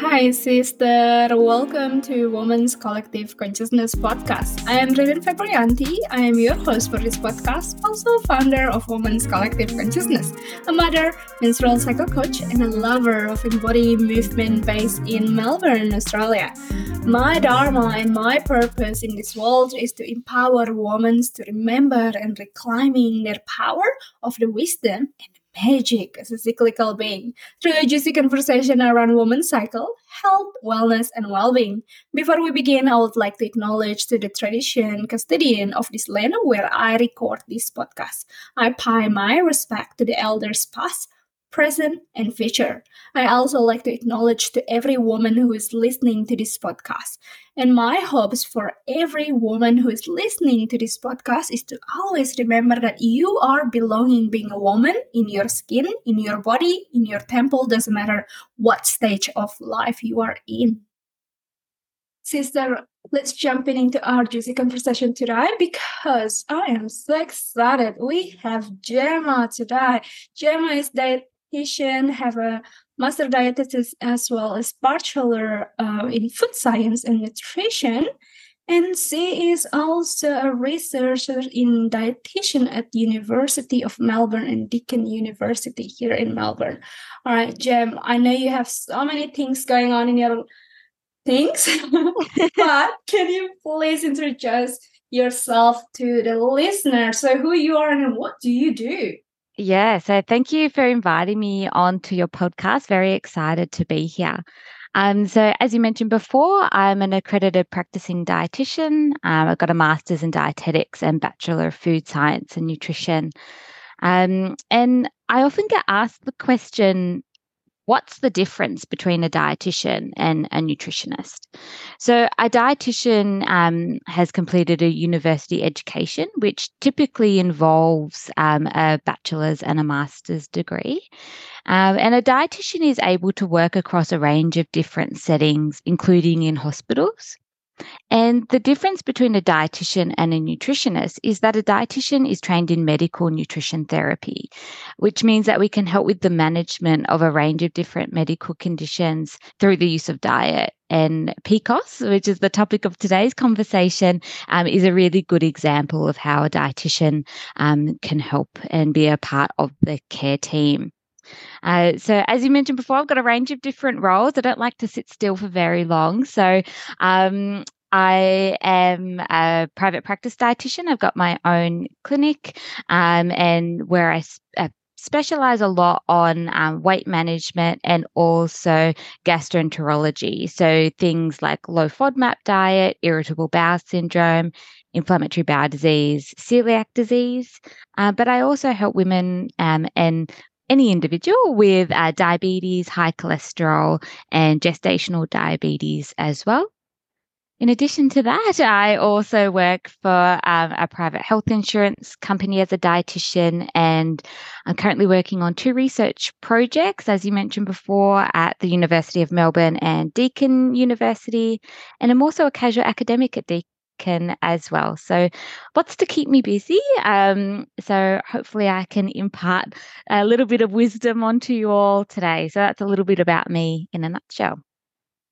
Hi, sister. Welcome to Women's Collective Consciousness Podcast. I am Ririn Febrianti. I am your host for this podcast, also founder of Women's Collective Consciousness, a mother, menstrual cycle coach, and a lover of embodied movement based in Melbourne, Australia. My dharma and my purpose in this world is to empower women to remember and reclaiming their power of the wisdom and magic as a cyclical being through a juicy conversation around women's cycle, health, wellness, and well-being. Before we begin, I would like to acknowledge to the tradition custodian of this land where I record this podcast. I pay my respect to the elders past, present, and future. I also like to acknowledge to every woman who is listening to this podcast. And my hopes for every woman who is listening to this podcast is to always remember that you are belonging being a woman in your skin, in your body, in your temple, doesn't matter what stage of life you are in. Sister, let's jump in into our juicy conversation today because I am so excited. We have Gemma today. Gemma is the dietitian, have a master dietetics as well as bachelor uh, in food science and nutrition. And she is also a researcher in dietitian at the University of Melbourne and Deakin University here in Melbourne. All right, Jem, I know you have so many things going on in your things, but can you please introduce yourself to the listener? So who you are and what do you do? Yeah, so thank you for inviting me on to your podcast. Very excited to be here. Um, so, as you mentioned before, I'm an accredited practicing dietitian. Um, I've got a master's in dietetics and bachelor of food science and nutrition. Um, and I often get asked the question what's the difference between a dietitian and a nutritionist? So, a dietitian um, has completed a university education, which typically involves um, a bachelor's and a master's degree. Um, and a dietitian is able to work across a range of different settings, including in hospitals. And the difference between a dietitian and a nutritionist is that a dietitian is trained in medical nutrition therapy, which means that we can help with the management of a range of different medical conditions through the use of diet. And PCOS, which is the topic of today's conversation, um, is a really good example of how a dietitian um, can help and be a part of the care team. Uh, so, as you mentioned before, I've got a range of different roles. I don't like to sit still for very long. So, um, I am a private practice dietitian. I've got my own clinic, um, and where I uh, specialize a lot on um, weight management and also gastroenterology. So things like low FODMAP diet, irritable bowel syndrome, inflammatory bowel disease, celiac disease. Uh, but I also help women um, and any individual with uh, diabetes, high cholesterol, and gestational diabetes as well. In addition to that, I also work for um, a private health insurance company as a dietitian, and I'm currently working on two research projects, as you mentioned before, at the University of Melbourne and Deakin University. And I'm also a casual academic at Deakin can as well. So, lots to keep me busy. Um, so, hopefully, I can impart a little bit of wisdom onto you all today. So, that's a little bit about me in a nutshell.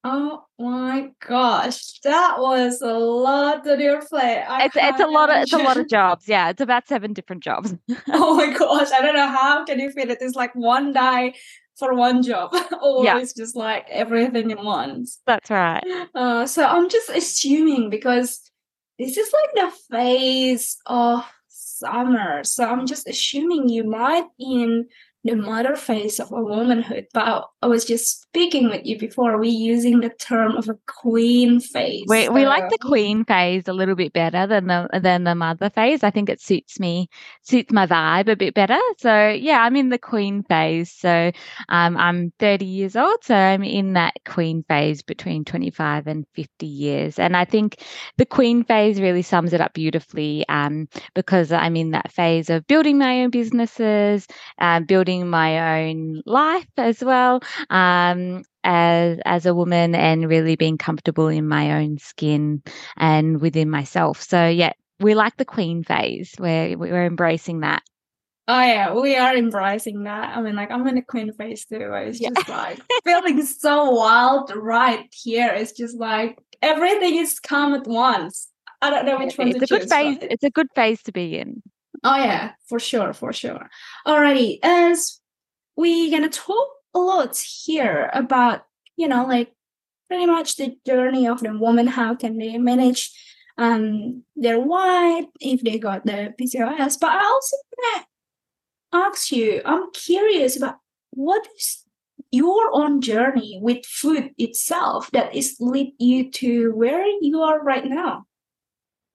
Oh my gosh, that was a lot to your plate. it's it's a lot of it's a lot of jobs. Yeah, it's about seven different jobs. oh my gosh, I don't know how can you fit it. It's like one day for one job or yeah. it's just like everything in once. That's right. Uh, so I'm just assuming because this is like the phase of summer. So I'm just assuming you might in the mother phase of a womanhood. But I was just speaking with you before, we using the term of a queen phase. We, we like the queen phase a little bit better than the than the mother phase. I think it suits me, suits my vibe a bit better. So yeah, I'm in the queen phase. So um, I'm 30 years old, so I'm in that queen phase between 25 and 50 years. And I think the queen phase really sums it up beautifully um, because I'm in that phase of building my own businesses, um, building my own life as well um, as as a woman and really being comfortable in my own skin and within myself. So yeah, we like the queen phase where we're embracing that. Oh yeah, we are embracing that. I mean, like I'm in a queen phase too. It's yeah. just like feeling so wild right here. It's just like everything is come at once. I don't know which one it's to a good phase. It's a good phase to be in. Oh yeah, for sure, for sure. Alrighty, as we're gonna talk a lot here about, you know, like pretty much the journey of the woman. How can they manage um their weight if they got the PCOS? But I also want to ask you, I'm curious about what is your own journey with food itself that is lead you to where you are right now.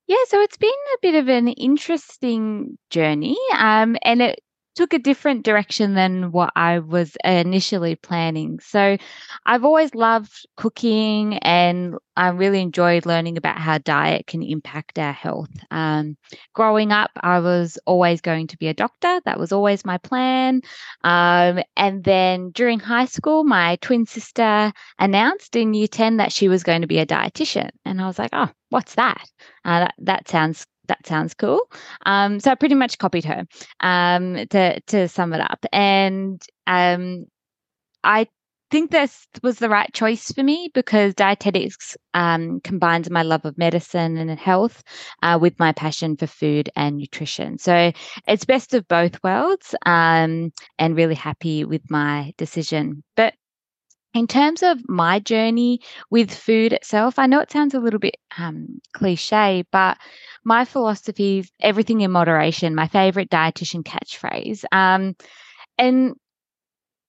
Yeah, so it's been a bit of an interesting journey, um, and it took a different direction than what I was initially planning. So I've always loved cooking and I really enjoyed learning about how diet can impact our health. Um, growing up, I was always going to be a doctor. That was always my plan. Um, and then during high school, my twin sister announced in year 10 that she was going to be a dietitian. And I was like, oh, what's that? Uh, that, that sounds that sounds cool. Um, so I pretty much copied her um, to to sum it up, and um, I think this was the right choice for me because dietetics um, combines my love of medicine and health uh, with my passion for food and nutrition. So it's best of both worlds, um, and really happy with my decision. But in terms of my journey with food itself, I know it sounds a little bit um, cliche, but my philosophy is everything in moderation, my favorite dietitian catchphrase. Um, and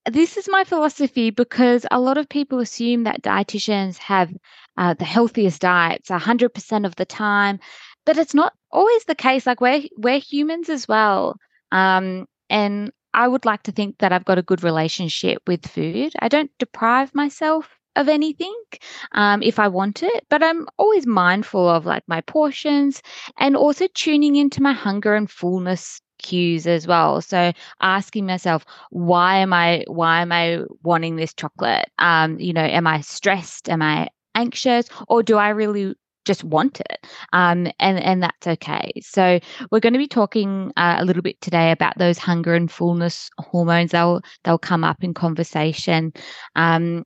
this is my philosophy because a lot of people assume that dietitians have uh, the healthiest diets 100% of the time, but it's not always the case. Like we're, we're humans as well. Um, and I would like to think that I've got a good relationship with food. I don't deprive myself of anything um, if I want it, but I'm always mindful of like my portions and also tuning into my hunger and fullness cues as well. So asking myself, why am I why am I wanting this chocolate? Um, you know, am I stressed? Am I anxious? Or do I really just want it um, and and that's okay so we're going to be talking uh, a little bit today about those hunger and fullness hormones they'll they'll come up in conversation um,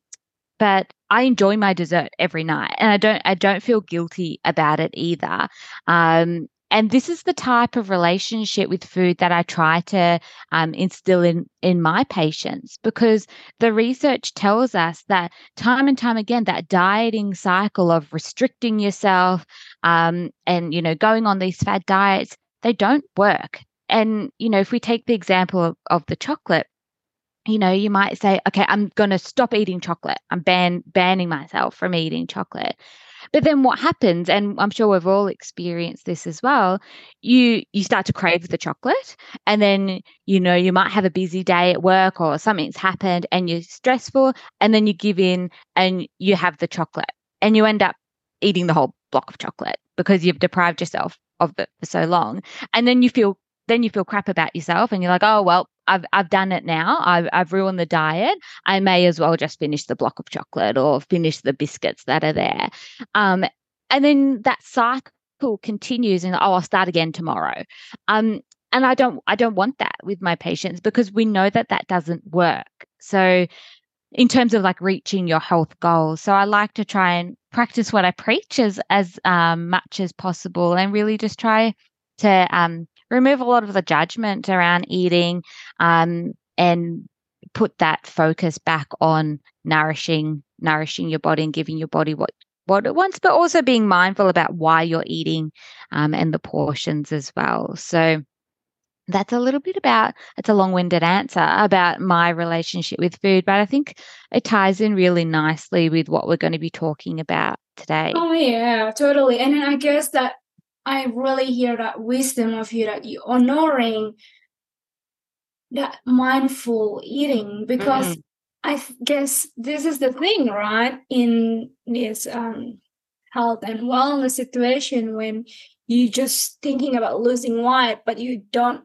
but I enjoy my dessert every night and I don't I don't feel guilty about it either. Um, and this is the type of relationship with food that I try to um, instill in in my patients because the research tells us that time and time again that dieting cycle of restricting yourself um, and you know going on these fad diets they don't work. And you know if we take the example of, of the chocolate you know, you might say, okay, I'm going to stop eating chocolate. I'm ban- banning myself from eating chocolate. But then what happens, and I'm sure we've all experienced this as well, you you start to crave the chocolate and then you know you might have a busy day at work or something's happened and you're stressful and then you give in and you have the chocolate and you end up eating the whole block of chocolate because you've deprived yourself of it for so long. And then you feel then you feel crap about yourself and you're like, oh well, I've I've done it now. I've I've ruined the diet. I may as well just finish the block of chocolate or finish the biscuits that are there. Um, and then that cycle continues, and oh, I'll start again tomorrow. Um, and I don't I don't want that with my patients because we know that that doesn't work. So in terms of like reaching your health goals. So I like to try and practice what I preach as as um, much as possible, and really just try to um, remove a lot of the judgment around eating um, and put that focus back on nourishing nourishing your body and giving your body what what it wants but also being mindful about why you're eating um, and the portions as well. So that's a little bit about it's a long-winded answer about my relationship with food but i think it ties in really nicely with what we're going to be talking about today. Oh yeah totally. And i guess that I really hear that wisdom of you that you honoring that mindful eating because mm-hmm. I guess this is the thing, right? In this um, health and wellness situation, when you're just thinking about losing weight, but you don't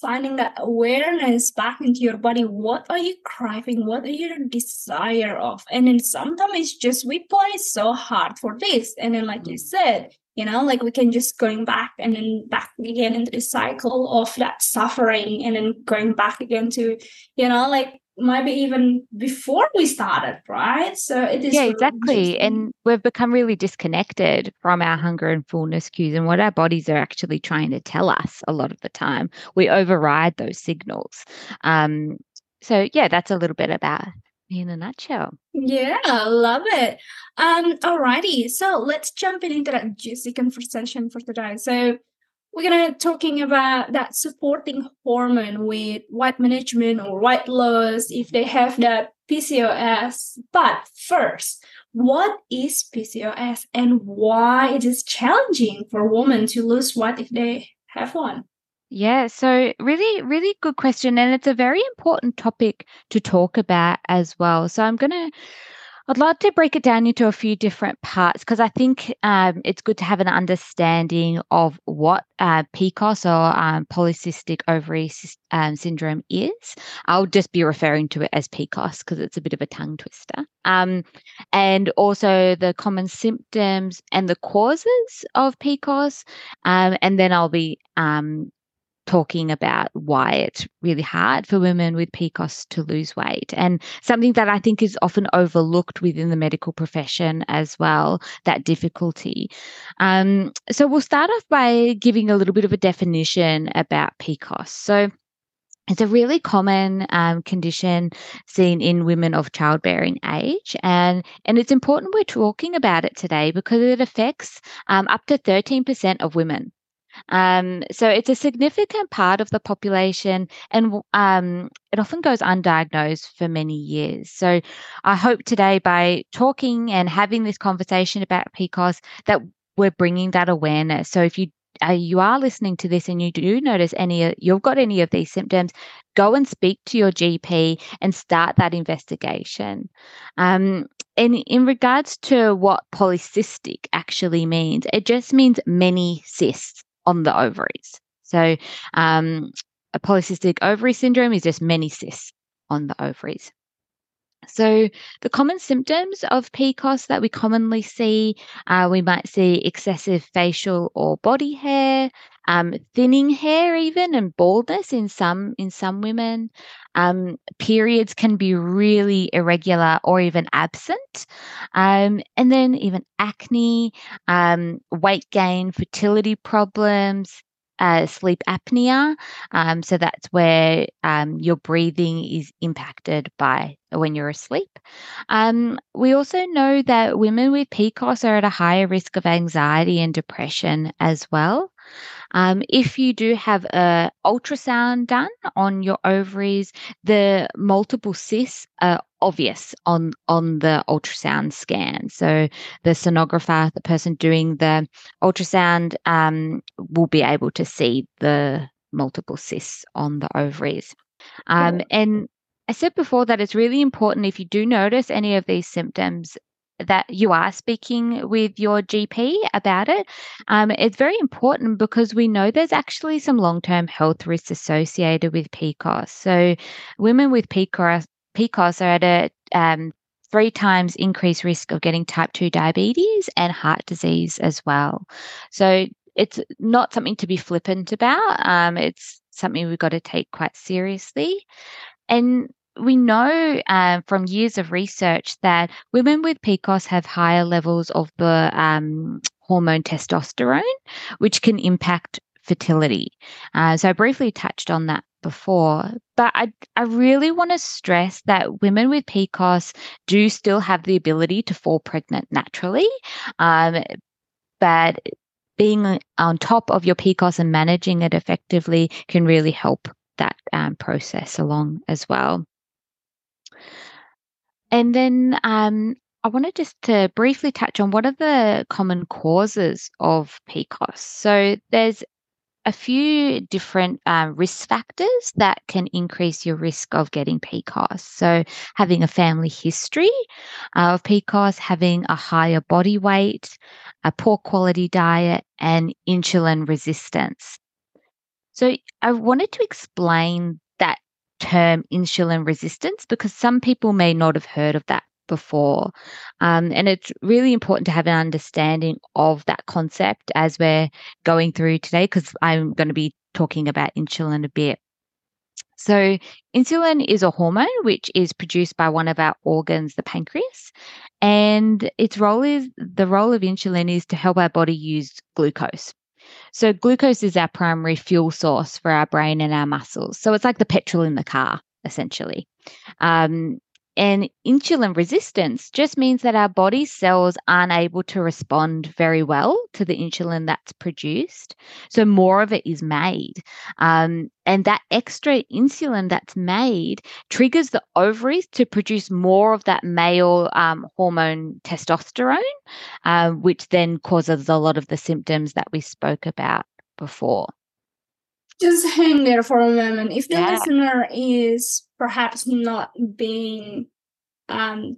finding that awareness back into your body. What are you craving? What are your desire of? And then sometimes it's just we play so hard for this, and then like you mm. said, you know like we can just going back and then back again into the cycle of that suffering and then going back again to you know like maybe even before we started right? So it is yeah exactly. and we've become really disconnected from our hunger and fullness cues and what our bodies are actually trying to tell us a lot of the time. We override those signals. Um so yeah that's a little bit about in a nutshell. Yeah, I love it. Um, alrighty. So let's jump into that juicy conversation for today. So we're gonna talking about that supporting hormone with weight management or weight loss if they have that PCOS. But first, what is PCOS and why it is challenging for women to lose weight if they have one? Yeah, so really, really good question. And it's a very important topic to talk about as well. So I'm going to, I'd like to break it down into a few different parts because I think um, it's good to have an understanding of what uh, PCOS or um, polycystic ovary um, syndrome is. I'll just be referring to it as PCOS because it's a bit of a tongue twister. Um, and also the common symptoms and the causes of PCOS. Um, and then I'll be um, talking about why it's really hard for women with PCOS to lose weight and something that I think is often overlooked within the medical profession as well, that difficulty. Um, so we'll start off by giving a little bit of a definition about PCOS. So it's a really common um, condition seen in women of childbearing age, and and it's important we're talking about it today because it affects um, up to thirteen percent of women. Um, so it's a significant part of the population, and um, it often goes undiagnosed for many years. So I hope today, by talking and having this conversation about PCOS, that we're bringing that awareness. So if you uh, you are listening to this and you do notice any you've got any of these symptoms go and speak to your gp and start that investigation um, and in regards to what polycystic actually means it just means many cysts on the ovaries. So, um, a polycystic ovary syndrome is just many cysts on the ovaries. So, the common symptoms of PCOS that we commonly see, uh, we might see excessive facial or body hair, um, thinning hair, even and baldness in some in some women. Um, periods can be really irregular or even absent, um, and then even acne, um, weight gain, fertility problems, uh, sleep apnea. Um, so that's where um, your breathing is impacted by when you're asleep. Um, we also know that women with PCOS are at a higher risk of anxiety and depression as well. Um, if you do have a ultrasound done on your ovaries, the multiple cysts are obvious on on the ultrasound scan. So the sonographer, the person doing the ultrasound, um, will be able to see the multiple cysts on the ovaries. Um, and I said before that it's really important if you do notice any of these symptoms that you are speaking with your GP about it. Um, it's very important because we know there's actually some long term health risks associated with PCOS. So, women with PCOS, PCOS are at a um, three times increased risk of getting type 2 diabetes and heart disease as well. So, it's not something to be flippant about. Um, it's something we've got to take quite seriously. And we know uh, from years of research that women with PCOS have higher levels of the um, hormone testosterone, which can impact fertility. Uh, so I briefly touched on that before, but I, I really want to stress that women with PCOS do still have the ability to fall pregnant naturally. Um, but being on top of your PCOS and managing it effectively can really help that um, process along as well. And then um, I wanted just to briefly touch on what are the common causes of PCOS. So there's a few different uh, risk factors that can increase your risk of getting PCOS. So, having a family history of PCOS, having a higher body weight, a poor quality diet, and insulin resistance. So, I wanted to explain that term insulin resistance because some people may not have heard of that before. Um, and it's really important to have an understanding of that concept as we're going through today, because I'm going to be talking about insulin a bit. So, insulin is a hormone which is produced by one of our organs, the pancreas, and its role is the role of insulin is to help our body use glucose. So, glucose is our primary fuel source for our brain and our muscles. So, it's like the petrol in the car, essentially. Um, and insulin resistance just means that our body cells aren't able to respond very well to the insulin that's produced. So more of it is made. Um, and that extra insulin that's made triggers the ovaries to produce more of that male um, hormone testosterone, uh, which then causes a lot of the symptoms that we spoke about before just hang there for a moment. If the yeah. listener is perhaps not being um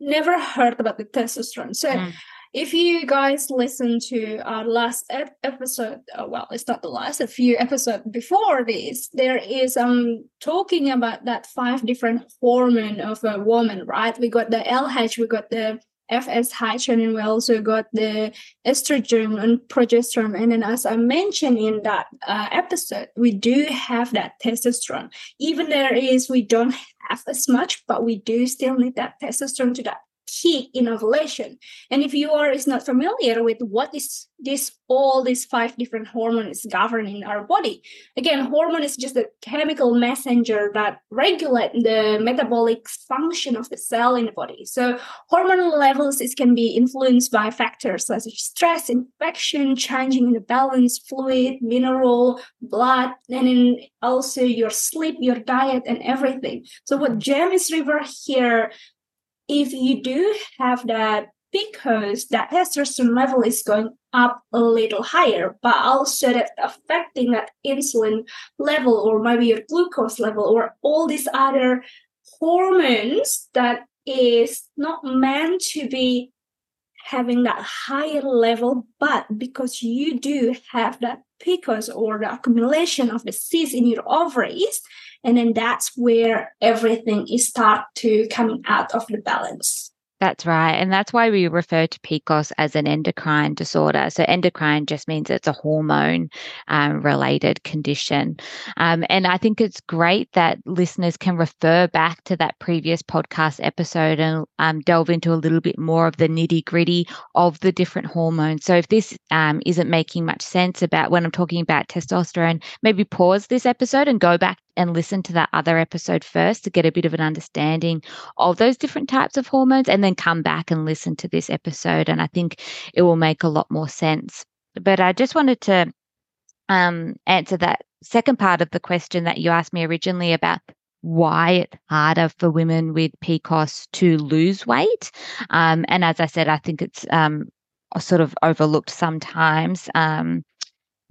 never heard about the testosterone. So mm. if you guys listen to our last ep- episode, uh, well, it's not the last, a few episodes before this, there is um talking about that five different hormone of a woman, right? We got the LH, we got the FSH, and then we also got the estrogen and progesterone. And then, as I mentioned in that uh, episode, we do have that testosterone. Even there is, we don't have as much, but we do still need that testosterone to that key in ovulation. And if you are is not familiar with what is this all these five different hormones governing our body, again, hormone is just a chemical messenger that regulate the metabolic function of the cell in the body. So hormonal levels is can be influenced by factors such as stress, infection, changing in the balance, fluid, mineral, blood, and then also your sleep, your diet, and everything. So what Gemma refer here if you do have that because that testosterone level is going up a little higher, but also that affecting that insulin level or maybe your glucose level or all these other hormones that is not meant to be having that higher level, but because you do have that PCOS or the accumulation of the cysts in your ovaries, and then that's where everything is start to coming out of the balance that's right. And that's why we refer to PCOS as an endocrine disorder. So, endocrine just means it's a hormone um, related condition. Um, and I think it's great that listeners can refer back to that previous podcast episode and um, delve into a little bit more of the nitty gritty of the different hormones. So, if this um, isn't making much sense about when I'm talking about testosterone, maybe pause this episode and go back and listen to that other episode first to get a bit of an understanding of those different types of hormones and then come back and listen to this episode. And I think it will make a lot more sense. But I just wanted to um, answer that second part of the question that you asked me originally about why it's harder for women with PCOS to lose weight. Um, and as I said, I think it's um, sort of overlooked sometimes um,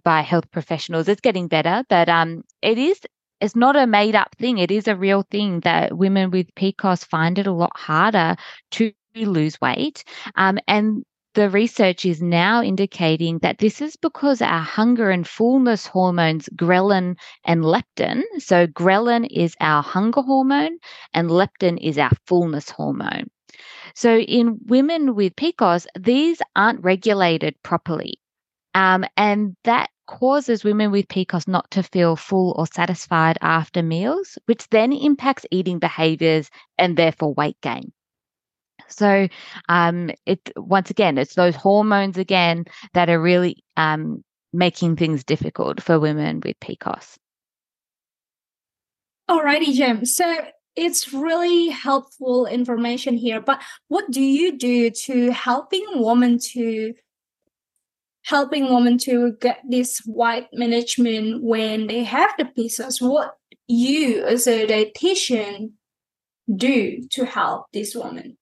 by health professionals. It's getting better, but um, it is it's not a made up thing. It is a real thing that women with PCOS find it a lot harder to lose weight. Um, and the research is now indicating that this is because our hunger and fullness hormones, ghrelin and leptin. So, ghrelin is our hunger hormone, and leptin is our fullness hormone. So, in women with PCOS, these aren't regulated properly. Um, and that causes women with PCOS not to feel full or satisfied after meals, which then impacts eating behaviors and therefore weight gain. So, um, it once again, it's those hormones again that are really um, making things difficult for women with PCOS. Alrighty, Jim. So it's really helpful information here. But what do you do to helping women to helping women to get this white management when they have the PCOS. What you as a dietitian do to help this woman?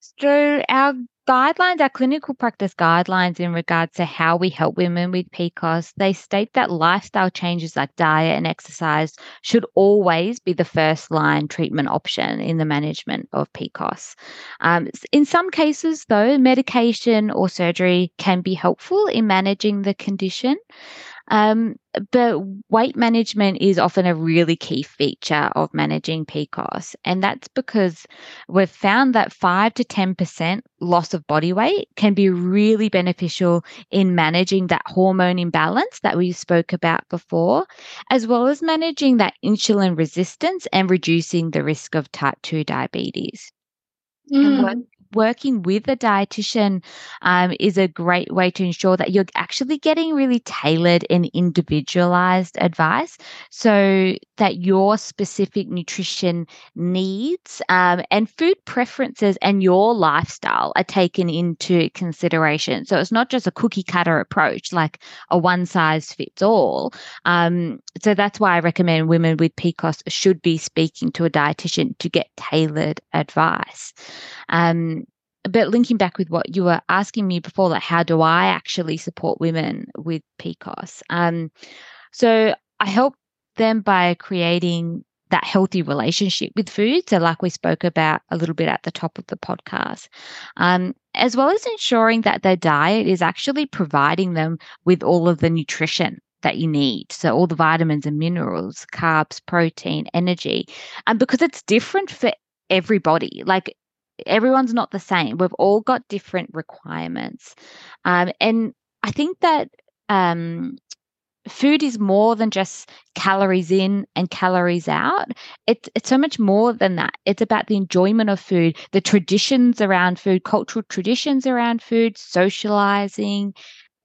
So our guidelines, our clinical practice guidelines in regards to how we help women with PCOS, they state that lifestyle changes like diet and exercise should always be the first line treatment option in the management of PCOS. Um, in some cases, though, medication or surgery can be helpful in managing the condition. Um, but weight management is often a really key feature of managing PCOS. And that's because we've found that 5 to 10% loss of body weight can be really beneficial in managing that hormone imbalance that we spoke about before, as well as managing that insulin resistance and reducing the risk of type 2 diabetes. Mm working with a dietitian um, is a great way to ensure that you're actually getting really tailored and individualized advice so that your specific nutrition needs um, and food preferences and your lifestyle are taken into consideration. So it's not just a cookie cutter approach, like a one size fits all. Um, so that's why I recommend women with PCOS should be speaking to a dietitian to get tailored advice. Um, but linking back with what you were asking me before, like how do I actually support women with PCOS? Um, so I help them by creating that healthy relationship with food. So, like we spoke about a little bit at the top of the podcast, um, as well as ensuring that their diet is actually providing them with all of the nutrition that you need. So, all the vitamins and minerals, carbs, protein, energy. And because it's different for everybody, like everyone's not the same. We've all got different requirements. Um, and I think that um, food is more than just calories in and calories out. It's it's so much more than that. It's about the enjoyment of food, the traditions around food, cultural traditions around food, socializing,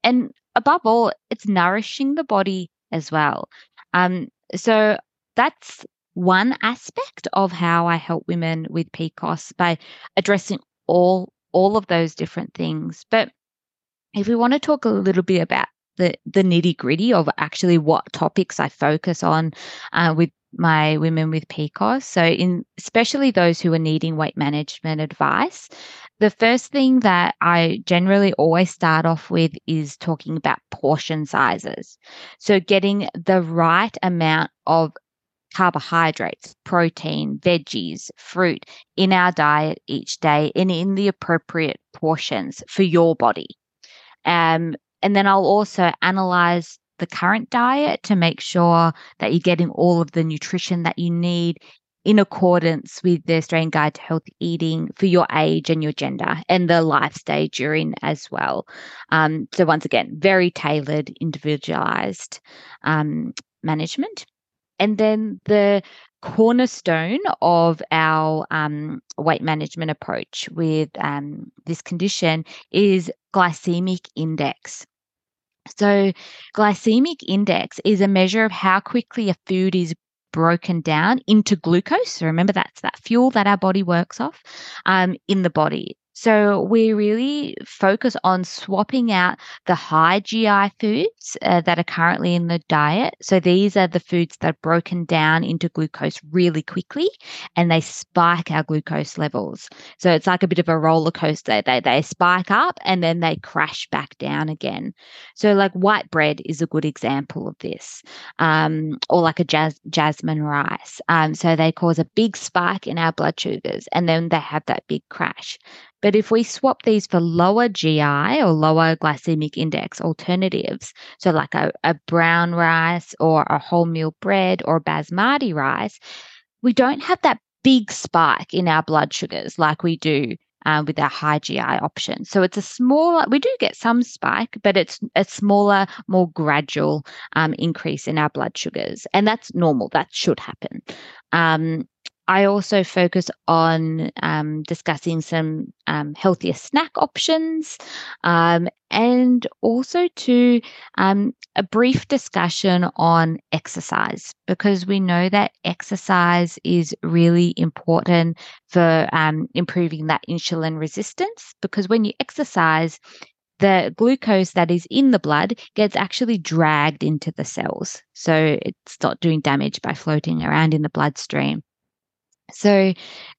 and above all, it's nourishing the body as well. Um, so that's one aspect of how I help women with PCOS by addressing all all of those different things. But if we want to talk a little bit about the the nitty gritty of actually what topics I focus on uh, with my women with PCOS, so in especially those who are needing weight management advice, the first thing that I generally always start off with is talking about portion sizes. So getting the right amount of carbohydrates, protein, veggies, fruit in our diet each day and in the appropriate portions for your body. Um, and then I'll also analyze the current diet to make sure that you're getting all of the nutrition that you need in accordance with the Australian Guide to Healthy Eating for your age and your gender and the life stage you're in as well. Um, so, once again, very tailored, individualized um, management. And then the cornerstone of our um, weight management approach with um, this condition is glycemic index. So, glycemic index is a measure of how quickly a food is broken down into glucose. So remember, that's that fuel that our body works off um, in the body. So we really focus on swapping out the high GI foods uh, that are currently in the diet. So these are the foods that are broken down into glucose really quickly and they spike our glucose levels. So it's like a bit of a roller coaster. They, they spike up and then they crash back down again. So like white bread is a good example of this, um, or like a jas- jasmine rice. Um, so they cause a big spike in our blood sugars and then they have that big crash. But if we swap these for lower GI or lower glycemic index alternatives, so like a, a brown rice or a wholemeal bread or basmati rice, we don't have that big spike in our blood sugars like we do uh, with our high GI option. So it's a smaller, we do get some spike, but it's a smaller, more gradual um, increase in our blood sugars. And that's normal, that should happen. Um, I also focus on um, discussing some um, healthier snack options um, and also to um, a brief discussion on exercise because we know that exercise is really important for um, improving that insulin resistance. Because when you exercise, the glucose that is in the blood gets actually dragged into the cells. So it's not doing damage by floating around in the bloodstream. So,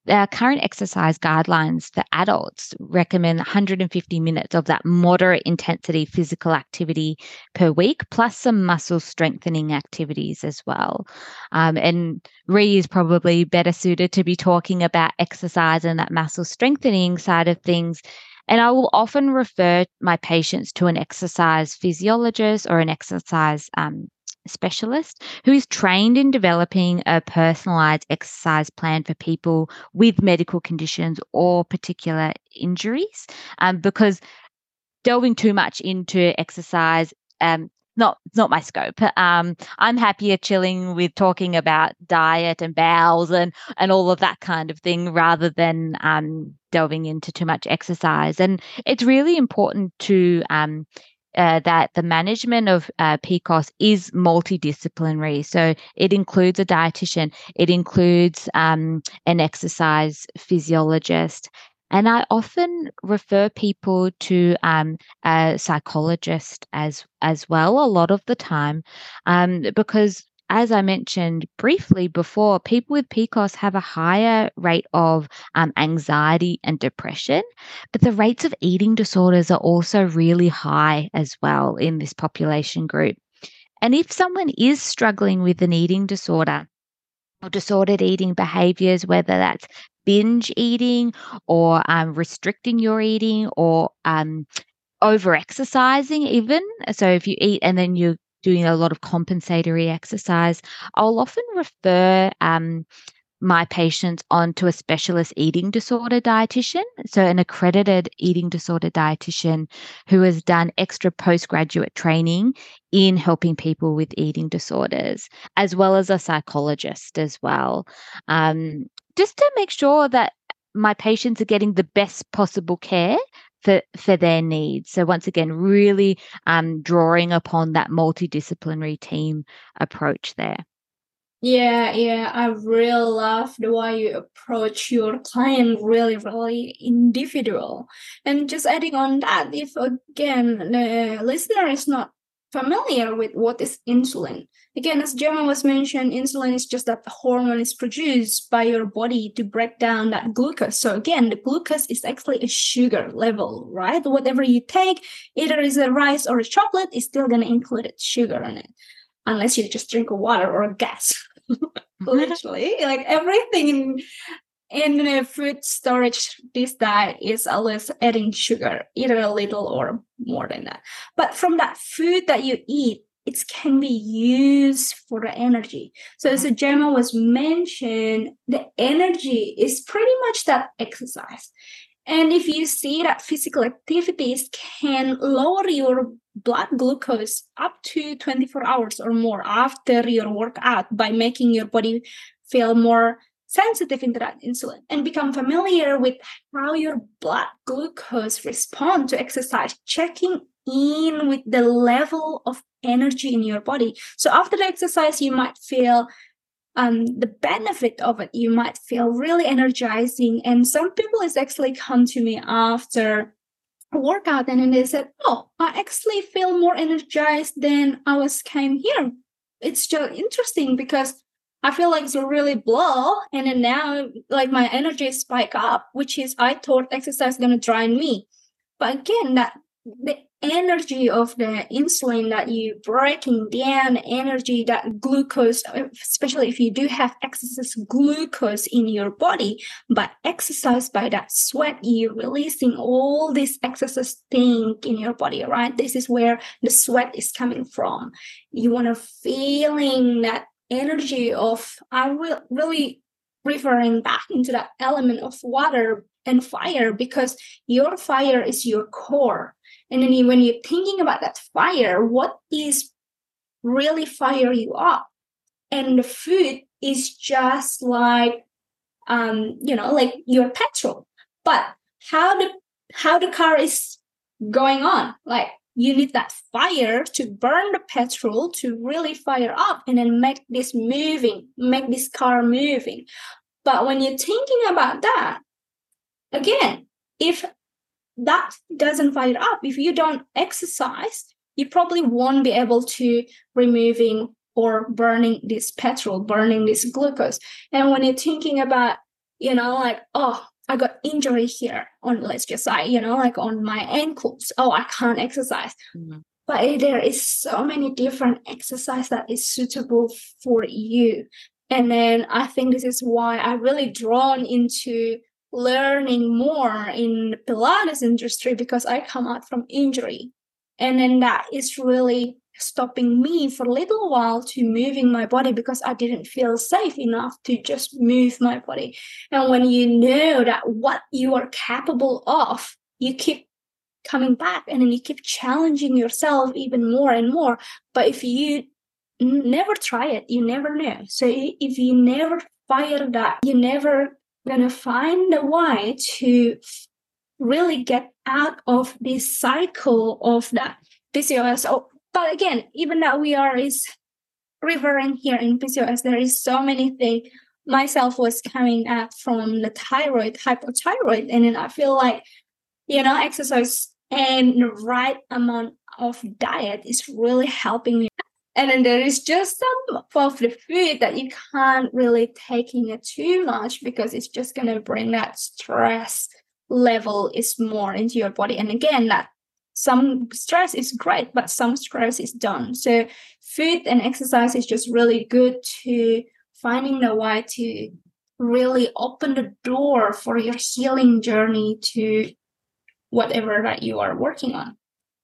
our current exercise guidelines for adults recommend 150 minutes of that moderate intensity physical activity per week, plus some muscle strengthening activities as well. Um, and Ree is probably better suited to be talking about exercise and that muscle strengthening side of things And I will often refer my patients to an exercise physiologist or an exercise um, specialist who is trained in developing a personalized exercise plan for people with medical conditions or particular injuries. Um, because delving too much into exercise um, not not my scope. Um, I'm happier chilling with talking about diet and bowels and and all of that kind of thing rather than um, delving into too much exercise. And it's really important to um, uh, that the management of uh, PCOS is multidisciplinary. So it includes a dietitian, it includes um, an exercise physiologist, and I often refer people to um, a psychologist as as well a lot of the time, um, because as I mentioned briefly before, people with PCOS have a higher rate of um, anxiety and depression, but the rates of eating disorders are also really high as well in this population group. And if someone is struggling with an eating disorder, or disordered eating behaviors, whether that's binge eating or um, restricting your eating or um, over exercising, even. So, if you eat and then you're doing a lot of compensatory exercise, I'll often refer um, my patients onto a specialist eating disorder dietitian, so an accredited eating disorder dietitian who has done extra postgraduate training in helping people with eating disorders, as well as a psychologist as well, um, just to make sure that my patients are getting the best possible care for, for their needs. So once again, really um, drawing upon that multidisciplinary team approach there. Yeah, yeah, I really love the way you approach your client, really, really individual. And just adding on that, if again the listener is not familiar with what is insulin, again, as Gemma was mentioned, insulin is just that the hormone is produced by your body to break down that glucose. So again, the glucose is actually a sugar level, right? Whatever you take, either is a rice or a chocolate, is still gonna include sugar in it, unless you just drink water or gas. Mm-hmm. literally like everything in in the food storage this diet is always adding sugar either a little or more than that. But from that food that you eat it can be used for the energy. So as mm-hmm. gemma was mentioned the energy is pretty much that exercise. And if you see that physical activities can lower your blood glucose up to 24 hours or more after your workout by making your body feel more sensitive into that insulin and become familiar with how your blood glucose respond to exercise checking in with the level of energy in your body. So after the exercise you might feel um, the benefit of it. You might feel really energizing. And some people is actually come to me after workout and then they said oh i actually feel more energized than i was came here. It's just interesting because i feel like it's really blow and then now like my energy spike up which is i thought exercise is gonna drain me. But again that the energy of the insulin that you breaking down energy that glucose especially if you do have excess glucose in your body but exercise by that sweat you're releasing all this excess thing in your body right? This is where the sweat is coming from. You want to feeling that energy of i will really referring back into that element of water and fire because your fire is your core and then when you're thinking about that fire, what is really fire you up? And the food is just like um, you know, like your petrol. But how the how the car is going on, like you need that fire to burn the petrol to really fire up and then make this moving, make this car moving. But when you're thinking about that, again, if that doesn't fire up. If you don't exercise, you probably won't be able to removing or burning this petrol, burning this glucose. And when you're thinking about, you know, like, oh, I got injury here on, let's just say, you know, like on my ankles. Oh, I can't exercise. Mm-hmm. But there is so many different exercise that is suitable for you. And then I think this is why I really drawn into learning more in Pilates industry because I come out from injury. And then that is really stopping me for a little while to moving my body because I didn't feel safe enough to just move my body. And when you know that what you are capable of, you keep coming back and then you keep challenging yourself even more and more. But if you never try it, you never know. So if you never fire that, you're never gonna find a way to really get out of this cycle of that PCOS. But again, even that we are is referring here in PCOS, there is so many things. Myself was coming out from the thyroid, hypothyroid, and then I feel like you know exercise and the right amount of diet is really helping me. And then there is just some of the food that you can't really take in it too much because it's just gonna bring that stress level is more into your body. And again, that some stress is great, but some stress is done. So food and exercise is just really good to finding the way to really open the door for your healing journey to whatever that you are working on.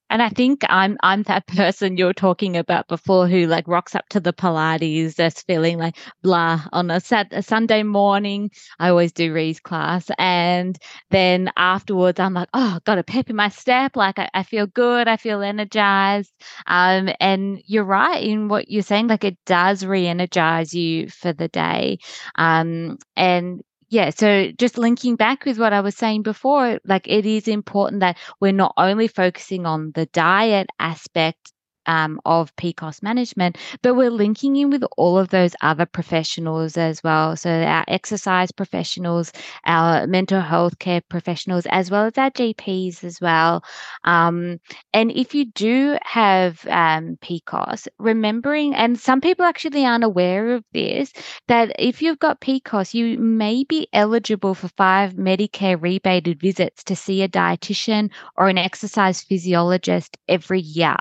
And I think I'm I'm that person you're talking about before who like rocks up to the Pilates just feeling like blah on a, sat- a Sunday morning. I always do Ree's class. And then afterwards I'm like, oh, got a pep in my step. Like I, I feel good. I feel energized. Um, and you're right in what you're saying. Like it does re-energize you for the day. Um, and yeah, so just linking back with what I was saying before, like it is important that we're not only focusing on the diet aspect um, of PCOS management, but we're linking in with all of those other professionals as well. So, our exercise professionals, our mental health care professionals, as well as our GPs as well. Um, and if you do have um, PCOS, remembering, and some people actually aren't aware of this, that if you've got PCOS, you may be eligible for five Medicare rebated visits to see a dietitian or an exercise physiologist every year.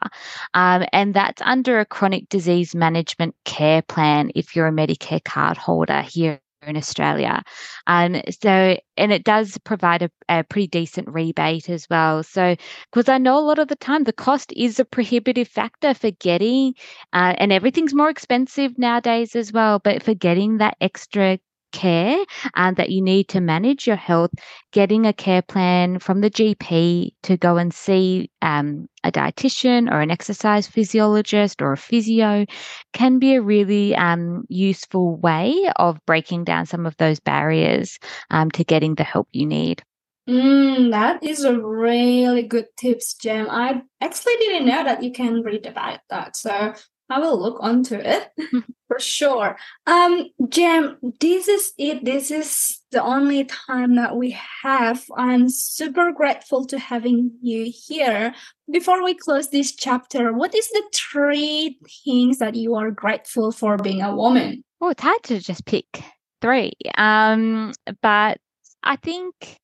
Um, um, and that's under a chronic disease management care plan if you're a Medicare card holder here in Australia. Um, so, and it does provide a, a pretty decent rebate as well. So, because I know a lot of the time the cost is a prohibitive factor for getting, uh, and everything's more expensive nowadays as well, but for getting that extra care and that you need to manage your health, getting a care plan from the GP to go and see um, a dietitian or an exercise physiologist or a physio can be a really um, useful way of breaking down some of those barriers um, to getting the help you need. Mm, that is a really good tips, Jem. I actually didn't know that you can read about that. So I will look onto it for sure. Um, Jem, this is it. This is the only time that we have. I'm super grateful to having you here. Before we close this chapter, what is the three things that you are grateful for being a woman? Oh, it's hard to just pick three. Um, but I think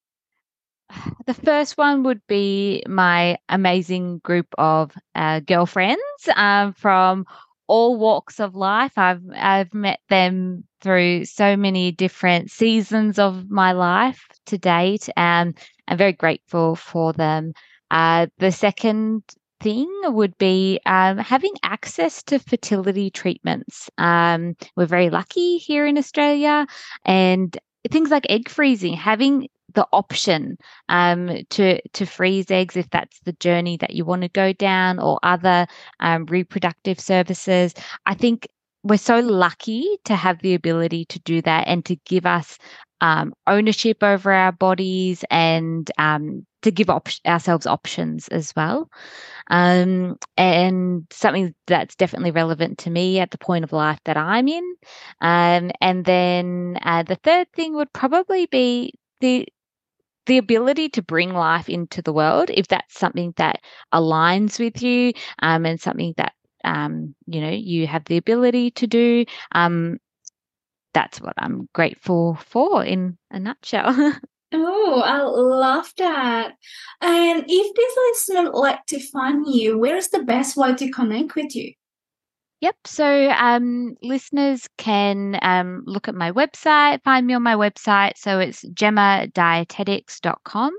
the first one would be my amazing group of uh, girlfriends um, from all walks of life. I've I've met them through so many different seasons of my life to date, and I'm very grateful for them. Uh, the second thing would be um, having access to fertility treatments. Um, we're very lucky here in Australia, and things like egg freezing, having the option um, to to freeze eggs if that's the journey that you want to go down, or other um, reproductive services. I think we're so lucky to have the ability to do that and to give us um, ownership over our bodies and um, to give op- ourselves options as well. Um, and something that's definitely relevant to me at the point of life that I'm in. Um, and then uh, the third thing would probably be the the ability to bring life into the world, if that's something that aligns with you um, and something that um, you know you have the ability to do, um, that's what I'm grateful for in a nutshell. oh, I love that. And if this listener like to find you, where's the best way to connect with you? Yep. So um, listeners can um, look at my website, find me on my website. So it's gemmadietetics.com.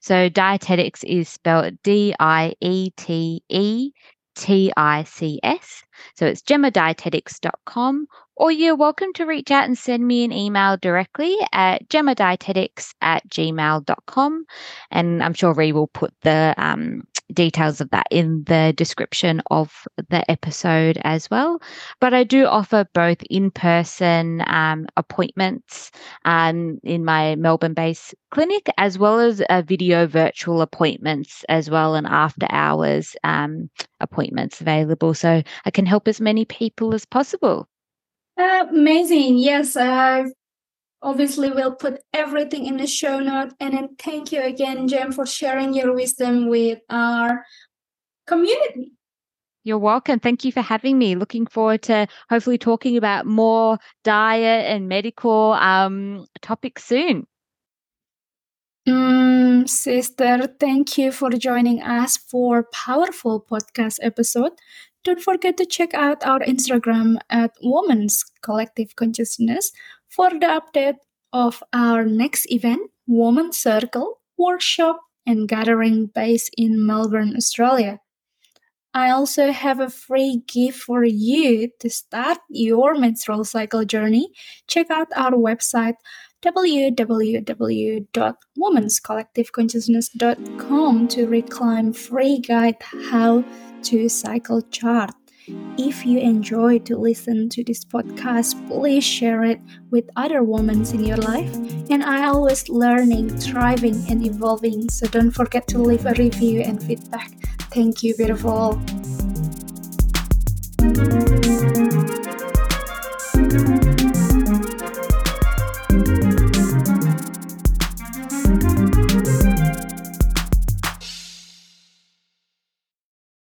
So dietetics is spelled D I E T E T I C S. So it's gemmadietetics.com. Or you're welcome to reach out and send me an email directly at gemmadietetics at gmail.com. And I'm sure Ree will put the um, details of that in the description of the episode as well. But I do offer both in person um, appointments um, in my Melbourne based clinic as well as uh, video virtual appointments as well and after hours um, appointments available. So I can help as many people as possible. Uh, amazing. Yes, I obviously we'll put everything in the show note. And then thank you again, Jem, for sharing your wisdom with our community. You're welcome. Thank you for having me. Looking forward to hopefully talking about more diet and medical um, topics soon. Mm, sister, thank you for joining us for powerful podcast episode. Don't forget to check out our Instagram at Women's Collective Consciousness for the update of our next event, Woman Circle workshop and gathering based in Melbourne, Australia. I also have a free gift for you to start your menstrual cycle journey. Check out our website www.womenscollectiveconsciousness.com to reclaim free guide how to cycle chart. If you enjoy to listen to this podcast, please share it with other women in your life. And I always learning, thriving, and evolving. So don't forget to leave a review and feedback. Thank you, beautiful.